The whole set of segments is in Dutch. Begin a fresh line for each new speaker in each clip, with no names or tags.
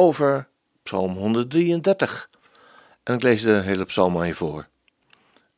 over Psalm 133. En ik lees de hele psalm aan je voor.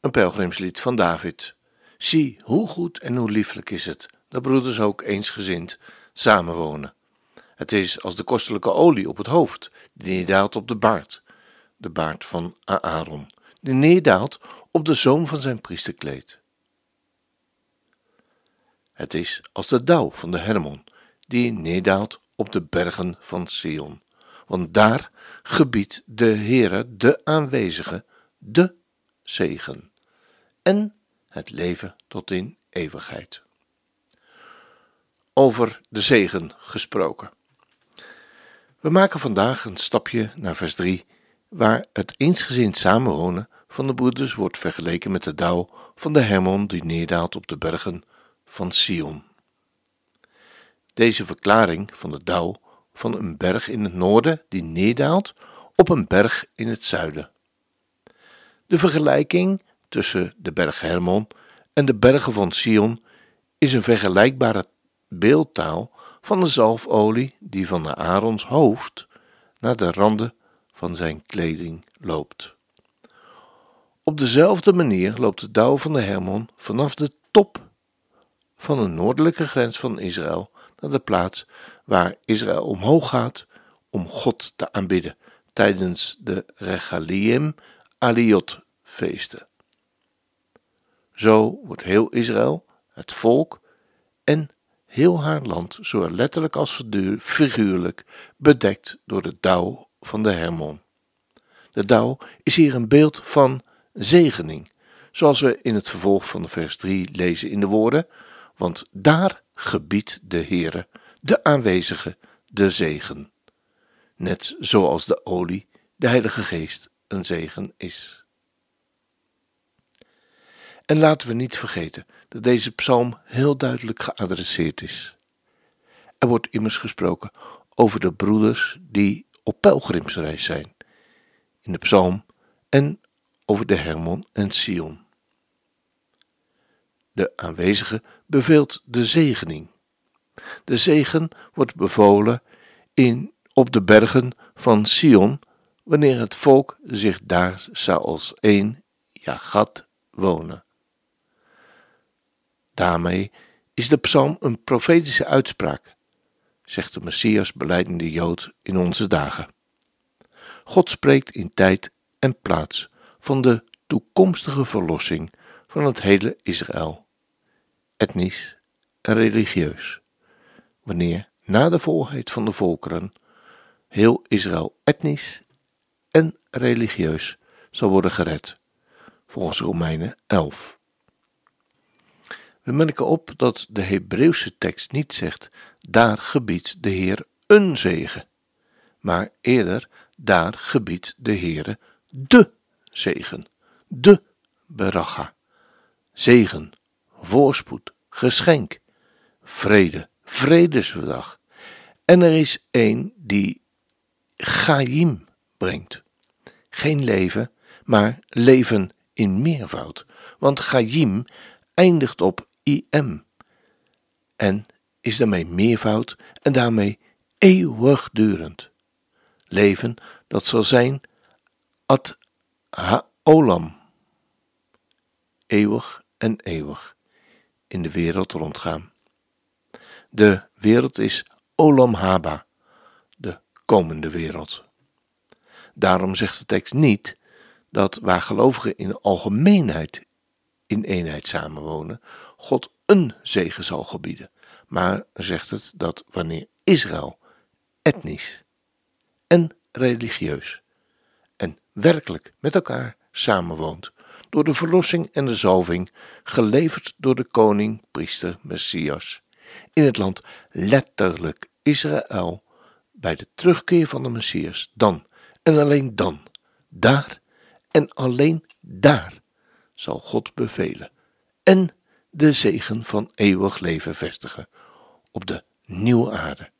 Een pelgrimslied van David. Zie, hoe goed en hoe lieflijk is het dat broeders ook eensgezind samenwonen. Het is als de kostelijke olie op het hoofd, die neerdaalt op de baard, de baard van Aaron, die neerdaalt op de zoom van zijn priesterkleed. Het is als de dauw van de Hermon, die neerdaalt op de bergen van Sion. Want daar gebiedt de Heere, de aanwezige, de zegen en het leven tot in eeuwigheid. Over de zegen gesproken. We maken vandaag een stapje naar vers 3, waar het eensgezind samenwonen van de broeders wordt vergeleken met de dauw van de Hermon die neerdaalt op de bergen van Sion. Deze verklaring van de dauw van een berg in het noorden die neerdaalt op een berg in het zuiden. De vergelijking tussen de berg Hermon en de bergen van Sion is een vergelijkbare beeldtaal van de zalfolie die van de Aarons hoofd naar de randen van zijn kleding loopt. Op dezelfde manier loopt de dauw van de Hermon vanaf de top van de noordelijke grens van Israël naar de plaats waar Israël omhoog gaat om God te aanbidden tijdens de Regalim Aliot feesten. Zo wordt heel Israël, het volk en heel haar land, zowel letterlijk als figuurlijk, bedekt door de dauw van de Hermon. De dauw is hier een beeld van zegening, zoals we in het vervolg van vers 3 lezen in de woorden: Want daar gebiedt de Heere, de aanwezige, de zegen. Net zoals de olie, de Heilige Geest, een zegen is. En laten we niet vergeten dat deze psalm heel duidelijk geadresseerd is. Er wordt immers gesproken over de broeders die op pelgrimsreis zijn, in de psalm en over de Hermon en Sion. De aanwezige beveelt de zegening. De zegen wordt bevolen in, op de bergen van Sion, wanneer het volk zich daar zou als één Jagat wonen. Daarmee is de psalm een profetische uitspraak, zegt de Messias beleidende Jood in onze dagen. God spreekt in tijd en plaats van de toekomstige verlossing van het hele Israël, etnisch en religieus, wanneer na de volheid van de volkeren heel Israël etnisch en religieus zal worden gered, volgens Romeinen 11. We merken op dat de Hebreeuwse tekst niet zegt: daar gebiedt de Heer een zegen, maar eerder: daar gebiedt de Heer de zegen, de beracha, zegen, voorspoed, geschenk, vrede, vredesdag. En er is één die Chaim brengt. Geen leven, maar leven in meervoud. Want Chaim eindigt op im en is daarmee meervoud en daarmee eeuwigdurend. Leven dat zal zijn ad haolam, eeuwig en eeuwig in de wereld rondgaan. De wereld is olam haba, de komende wereld. Daarom zegt de tekst niet dat waar gelovigen in algemeenheid in eenheid samenwonen, God een zegen zal gebieden. Maar zegt het dat wanneer Israël etnisch en religieus en werkelijk met elkaar samenwoont, door de verlossing en de zalving, geleverd door de koning, priester, Messias, in het land letterlijk Israël, bij de terugkeer van de Messias, dan en alleen dan, daar en alleen daar zal God bevelen en de zegen van eeuwig leven vestigen op de nieuwe aarde.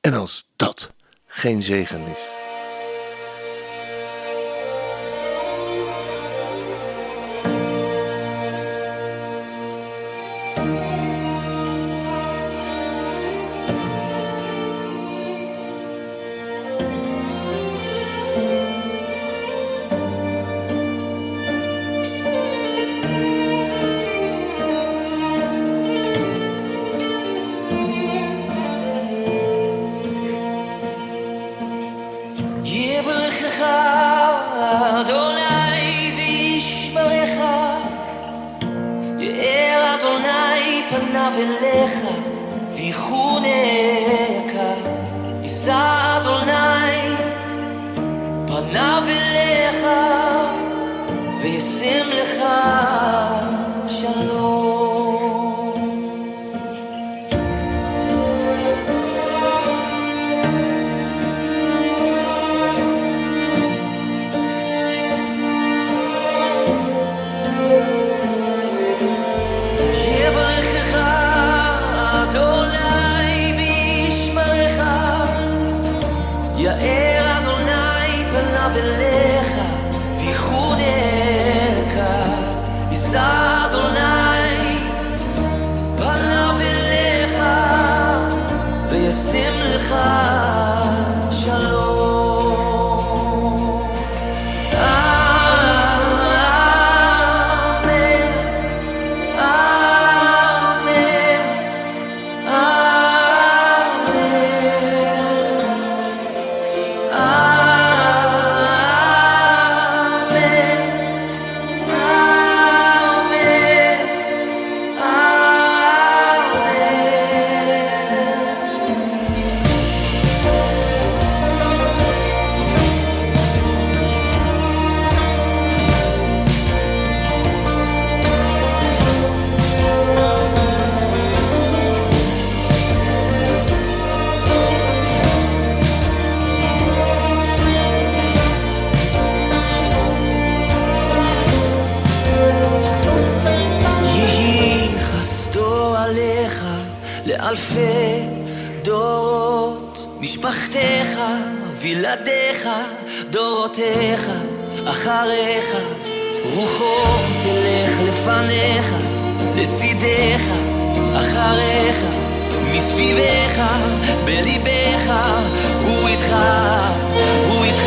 En als dat geen zegen is.
אליך, ויחונך, יישא אדוני פניו אליך, וישים לך אלפי דורות, משפחתך, וילדיך, דורותיך, אחריך, רוחו תלך לפניך, לצידך, אחריך, מסביבך, בליבך, הוא איתך, הוא איתך,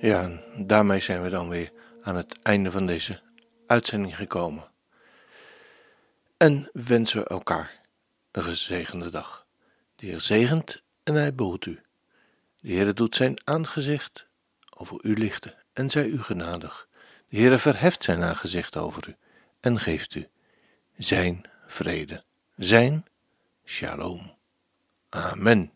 Ja, daarmee zijn we dan weer aan het einde van deze uitzending gekomen. En wensen we elkaar een gezegende dag. De Heer zegent en hij behoedt u. De Heer doet zijn aangezicht over u lichten en zij u genadig. De Heere verheft zijn aangezicht over u en geeft u zijn vrede, zijn shalom. Amen.